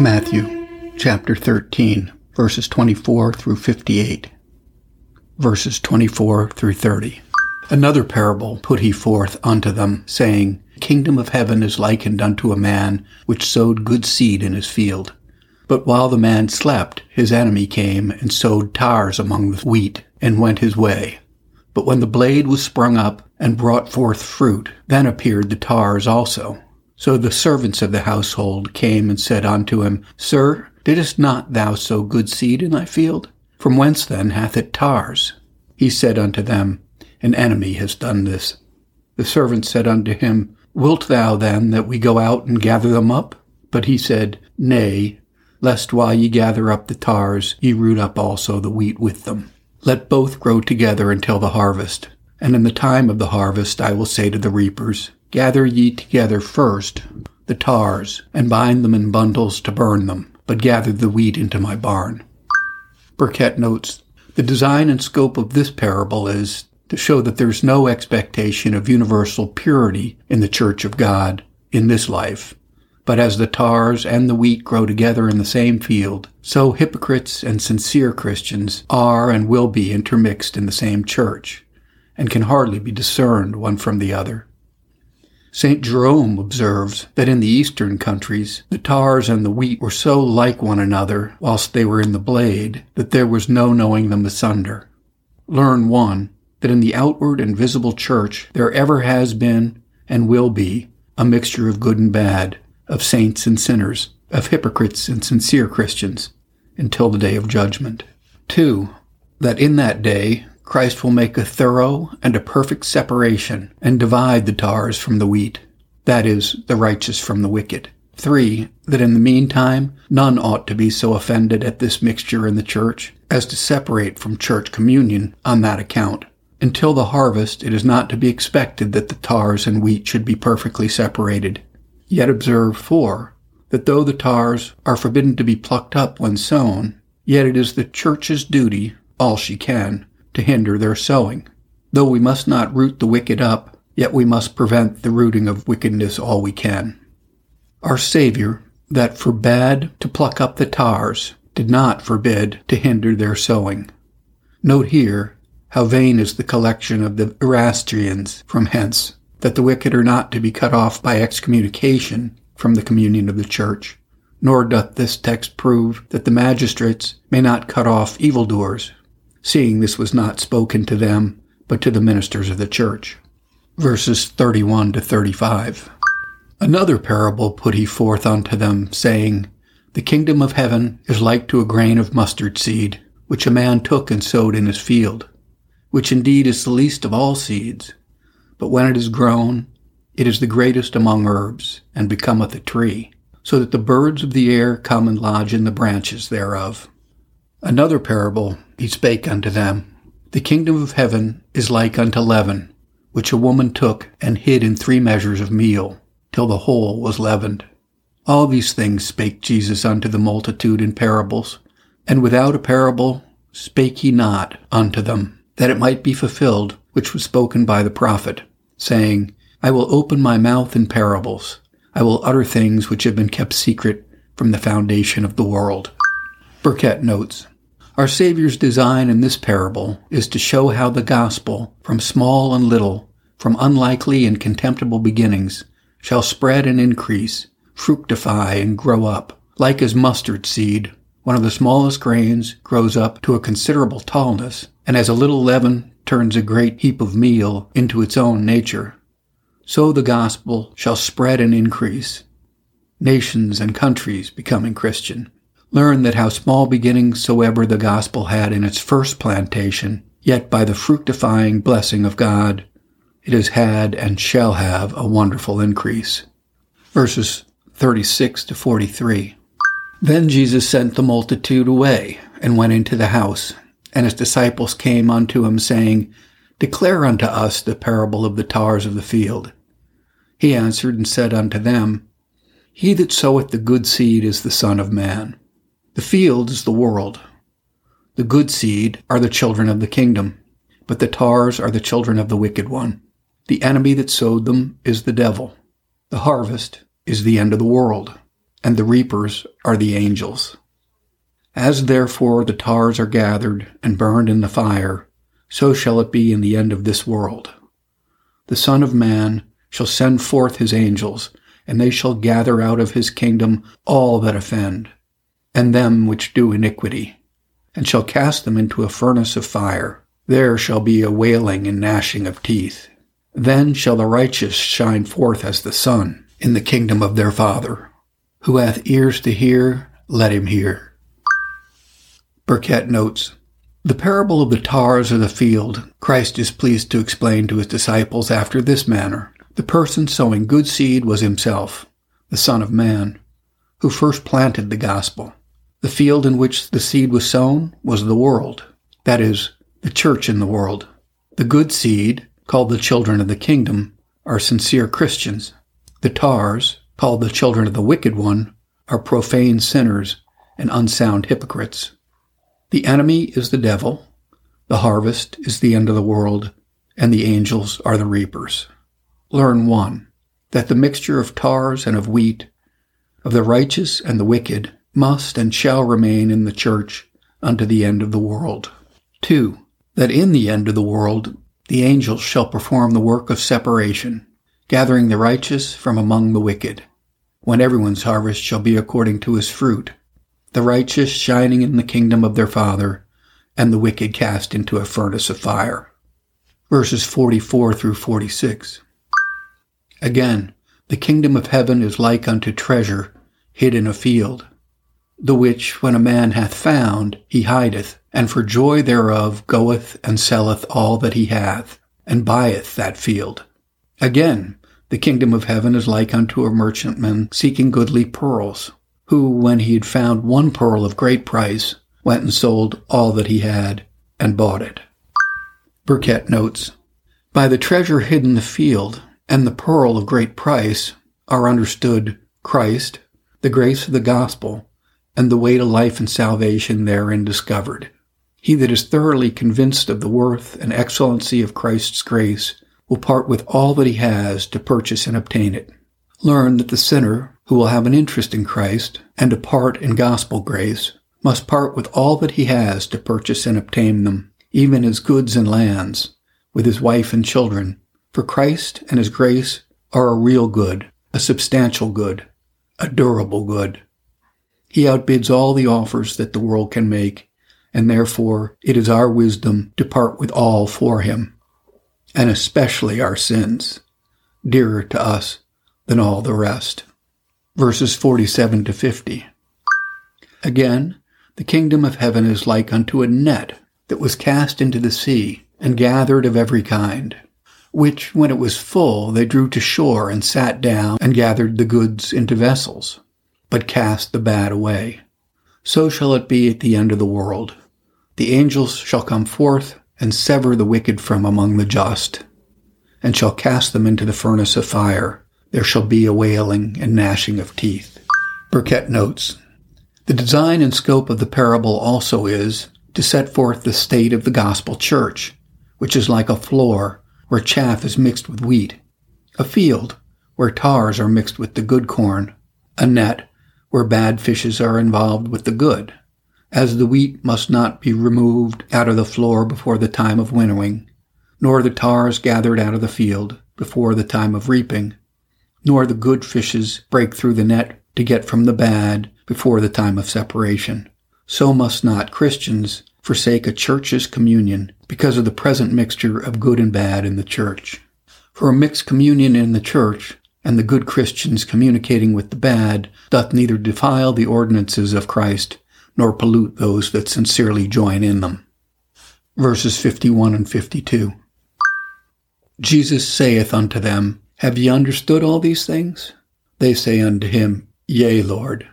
Matthew chapter 13, verses 24 through 58, verses 24 through 30. Another parable put he forth unto them, saying, Kingdom of heaven is likened unto a man which sowed good seed in his field. But while the man slept, his enemy came and sowed tares among the wheat, and went his way. But when the blade was sprung up and brought forth fruit, then appeared the tares also. So the servants of the household came and said unto him, Sir, didst not thou sow good seed in thy field? From whence then hath it tares? He said unto them, An enemy has done this. The servants said unto him, Wilt thou then that we go out and gather them up? But he said, Nay, lest while ye gather up the tares, ye root up also the wheat with them. Let both grow together until the harvest. And in the time of the harvest I will say to the reapers, Gather ye together first the tares, and bind them in bundles to burn them, but gather the wheat into my barn. Burkitt notes the design and scope of this parable is to show that there's no expectation of universal purity in the church of God in this life. But as the tares and the wheat grow together in the same field, so hypocrites and sincere Christians are and will be intermixed in the same church, and can hardly be discerned one from the other. St. Jerome observes that in the eastern countries, the tares and the wheat were so like one another whilst they were in the blade that there was no knowing them asunder. Learn one, that in the outward and visible church there ever has been and will be a mixture of good and bad, of saints and sinners, of hypocrites and sincere Christians, until the day of judgment. Two, that in that day Christ will make a thorough and a perfect separation and divide the tares from the wheat, that is, the righteous from the wicked. Three, that in the meantime none ought to be so offended at this mixture in the church as to separate from church communion on that account. Until the harvest, it is not to be expected that the tares and wheat should be perfectly separated. Yet observe, four, that though the tares are forbidden to be plucked up when sown, yet it is the church's duty, all she can, to hinder their sowing. Though we must not root the wicked up, yet we must prevent the rooting of wickedness all we can. Our Savior, that forbade to pluck up the tares, did not forbid to hinder their sowing. Note here how vain is the collection of the Erastians from hence, that the wicked are not to be cut off by excommunication from the communion of the church. Nor doth this text prove that the magistrates may not cut off evildoers seeing this was not spoken to them, but to the ministers of the church. Verses 31 to 35. Another parable put he forth unto them, saying, The kingdom of heaven is like to a grain of mustard seed, which a man took and sowed in his field, which indeed is the least of all seeds. But when it is grown, it is the greatest among herbs, and becometh a tree, so that the birds of the air come and lodge in the branches thereof. Another parable he spake unto them, The kingdom of heaven is like unto leaven, which a woman took and hid in three measures of meal, till the whole was leavened. All these things spake Jesus unto the multitude in parables, and without a parable spake he not unto them, that it might be fulfilled which was spoken by the prophet, saying, I will open my mouth in parables. I will utter things which have been kept secret from the foundation of the world. Burkitt notes, our Savior's design in this parable is to show how the gospel, from small and little, from unlikely and contemptible beginnings, shall spread and increase, fructify and grow up. Like as mustard seed, one of the smallest grains grows up to a considerable tallness, and as a little leaven turns a great heap of meal into its own nature, so the gospel shall spread and increase, nations and countries becoming Christian. Learn that how small beginnings soever the gospel had in its first plantation, yet by the fructifying blessing of God, it has had and shall have a wonderful increase. Verses 36 to 43. Then Jesus sent the multitude away and went into the house, and his disciples came unto him, saying, Declare unto us the parable of the tares of the field. He answered and said unto them, He that soweth the good seed is the Son of Man. The field is the world. The good seed are the children of the kingdom, but the tares are the children of the wicked one. The enemy that sowed them is the devil. The harvest is the end of the world. and the reapers are the angels. As therefore the tares are gathered and burned in the fire, so shall it be in the end of this world. The Son of Man shall send forth his angels, and they shall gather out of his kingdom all that offend, and them which do iniquity, and shall cast them into a furnace of fire. There shall be a wailing and gnashing of teeth. Then shall the righteous shine forth as the sun in the kingdom of their Father. Who hath ears to hear, let him hear. Burkitt notes, the parable of the tares of the field Christ is pleased to explain to his disciples after this manner. The person sowing good seed was himself, the Son of Man, who first planted the gospel. The field in which the seed was sown was the world, that is, the church in the world. The good seed, called the children of the kingdom, are sincere Christians. The tares, called the children of the wicked one, are profane sinners and unsound hypocrites. The enemy is the devil, the harvest is the end of the world, and the angels are the reapers. Learn one, that the mixture of tares and of wheat, of the righteous and the wicked, must and shall remain in the church unto the end of the world. Two, that in the end of the world the angels shall perform the work of separation, gathering the righteous from among the wicked, when everyone's harvest shall be according to his fruit, the righteous shining in the kingdom of their Father, and the wicked cast into a furnace of fire. Verses 44 through 46. Again, the kingdom of heaven is like unto treasure hid in a field, the which when a man hath found, he hideth, and for joy thereof goeth and selleth all that he hath, and buyeth that field. Again, the kingdom of heaven is like unto a merchantman seeking goodly pearls, who, when he had found one pearl of great price, went and sold all that he had and bought it. Burkitt notes, By the treasure hid in the field, and the pearl of great price are understood Christ, the grace of the gospel, and the way to life and salvation therein discovered. He that is thoroughly convinced of the worth and excellency of Christ's grace will part with all that he has to purchase and obtain it. Learn that the sinner who will have an interest in Christ and a part in gospel grace must part with all that he has to purchase and obtain them, even his goods and lands, with his wife and children, for Christ and His grace are a real good, a substantial good, a durable good. He outbids all the offers that the world can make, and therefore it is our wisdom to part with all for Him, and especially our sins, dearer to us than all the rest. Verses 47 to 50. Again, the kingdom of heaven is like unto a net that was cast into the sea and gathered of every kind which, when it was full, they drew to shore and sat down and gathered the goods into vessels, but cast the bad away. So shall it be at the end of the world. The angels shall come forth and sever the wicked from among the just, and shall cast them into the furnace of fire. There shall be a wailing and gnashing of teeth. Burkitt notes, The design and scope of the parable also is to set forth the state of the gospel church, which is like a floor where chaff is mixed with wheat, a field where tares are mixed with the good corn, a net where bad fishes are involved with the good, as the wheat must not be removed out of the floor before the time of winnowing, nor the tares gathered out of the field before the time of reaping, nor the good fishes break through the net to get from the bad before the time of separation. So must not Christians forsake a church's communion because of the present mixture of good and bad in the church. For a mixed communion in the church, and the good Christians communicating with the bad, doth neither defile the ordinances of Christ, nor pollute those that sincerely join in them. Verses 51 and 52. Jesus saith unto them, Have ye understood all these things? They say unto him, Yea, Lord.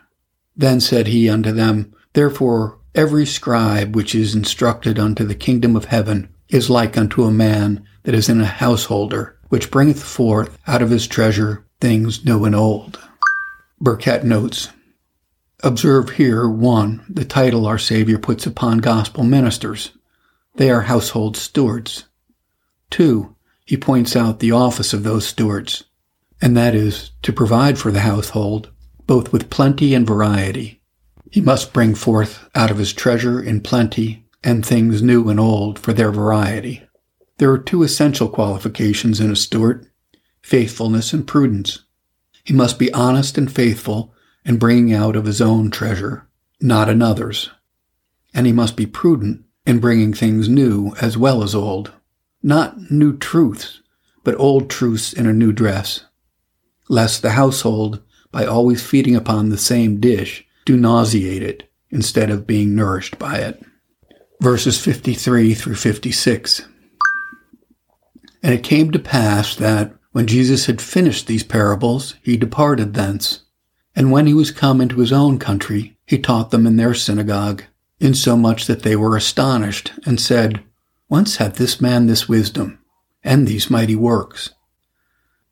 Then said he unto them, Therefore Every scribe which is instructed unto the kingdom of heaven is like unto a man that is in a householder, which bringeth forth out of his treasure things new and old. Burkitt notes, Observe here, one, the title our Savior puts upon gospel ministers. They are household stewards. Two, he points out the office of those stewards, and that is to provide for the household, both with plenty and variety. He must bring forth out of his treasure in plenty and things new and old for their variety. There are two essential qualifications in a steward faithfulness and prudence. He must be honest and faithful in bringing out of his own treasure, not another's. And he must be prudent in bringing things new as well as old. Not new truths, but old truths in a new dress. Lest the household, by always feeding upon the same dish, do nauseate it instead of being nourished by it. Verses 53 through 56. And it came to pass that when Jesus had finished these parables, he departed thence. And when he was come into his own country, he taught them in their synagogue insomuch that they were astonished, and said, Whence hath this man this wisdom, and these mighty works?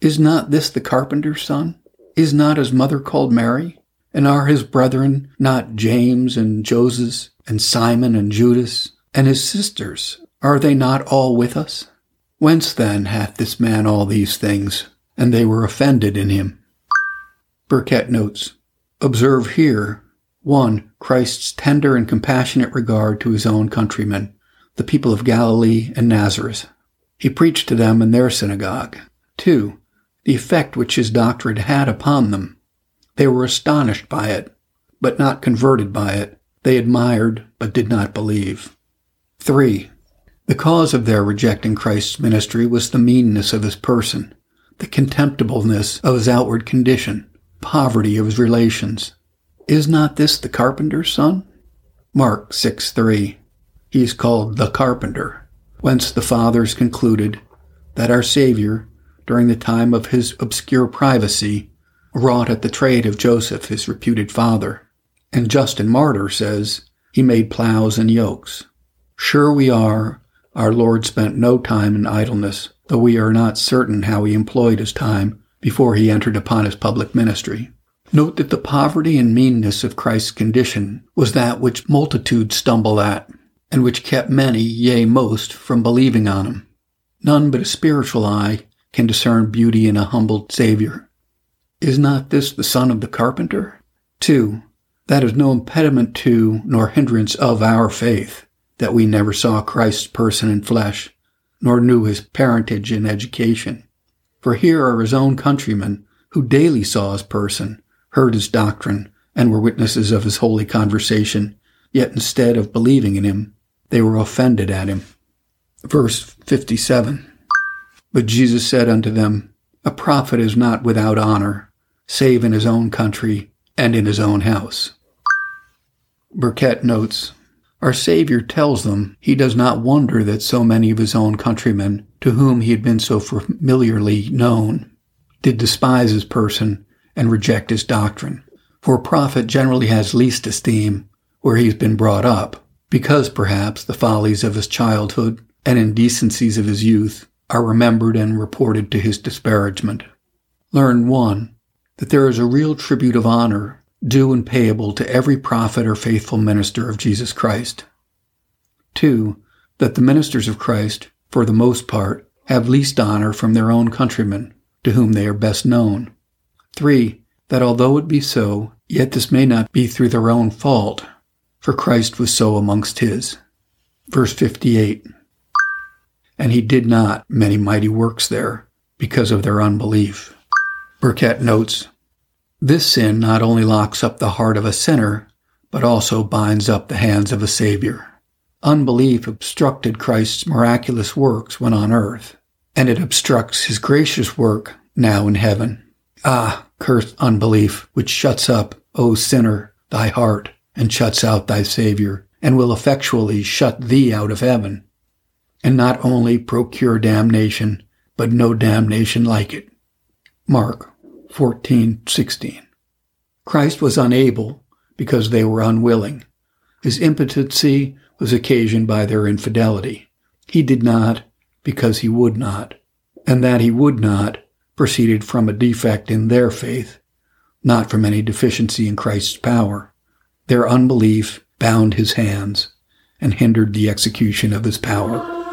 Is not this the carpenter's son? Is not his mother called Mary? And are his brethren not James and Joses and Simon and Judas? And his sisters, are they not all with us? Whence then hath this man all these things? And they were offended in him. Burkitt notes, Observe here 1. Christ's tender and compassionate regard to his own countrymen, the people of Galilee and Nazareth. He preached to them in their synagogue. 2. The effect which his doctrine had upon them. They were astonished by it, but not converted by it. They admired, but did not believe. 3. The cause of their rejecting Christ's ministry was the meanness of his person, the contemptibleness of his outward condition, poverty of his relations, is not this the carpenter's son? Mark 6 3. He is called the carpenter, whence the fathers concluded that our Savior, during the time of his obscure privacy, wrought at the trade of Joseph, his reputed father. And Justin Martyr says, He made plows and yokes. Sure we are, our Lord spent no time in idleness, though we are not certain how he employed his time before he entered upon his public ministry. Note that the poverty and meanness of Christ's condition was that which multitudes stumble at, and which kept many, yea, most, from believing on him. None but a spiritual eye can discern beauty in a humbled Savior. Is not this the son of the carpenter? 2. That is no impediment to nor hindrance of our faith, that we never saw Christ's person in flesh, nor knew his parentage and education. For here are his own countrymen, who daily saw his person, heard his doctrine, and were witnesses of his holy conversation, yet instead of believing in him, they were offended at him. Verse 57 But Jesus said unto them, A prophet is not without honor, save in his own country and in his own house. Burkitt notes, Our Savior tells them he does not wonder that so many of his own countrymen, to whom he had been so familiarly known, did despise his person and reject his doctrine. For a prophet generally has least esteem where he's been brought up, because perhaps the follies of his childhood and indecencies of his youth are remembered and reported to his disparagement. Learn one, that there is a real tribute of honor due and payable to every prophet or faithful minister of Jesus Christ. Two, that the ministers of Christ, for the most part, have least honor from their own countrymen, to whom they are best known. 3. That although it be so, yet this may not be through their own fault, for Christ was so amongst his. Verse 58. And he did not many mighty works there because of their unbelief. Burkitt notes, This sin not only locks up the heart of a sinner, but also binds up the hands of a Savior. Unbelief obstructed Christ's miraculous works when on earth, and it obstructs his gracious work now in heaven. Ah, cursed unbelief, which shuts up, O sinner, thy heart, and shuts out thy Saviour, and will effectually shut thee out of heaven, and not only procure damnation, but no damnation like it. Mark 14:16. Christ was unable because they were unwilling. His impotency was occasioned by their infidelity. He did not because he would not, and that he would not proceeded from a defect in their faith, not from any deficiency in Christ's power. Their unbelief bound his hands and hindered the execution of his power.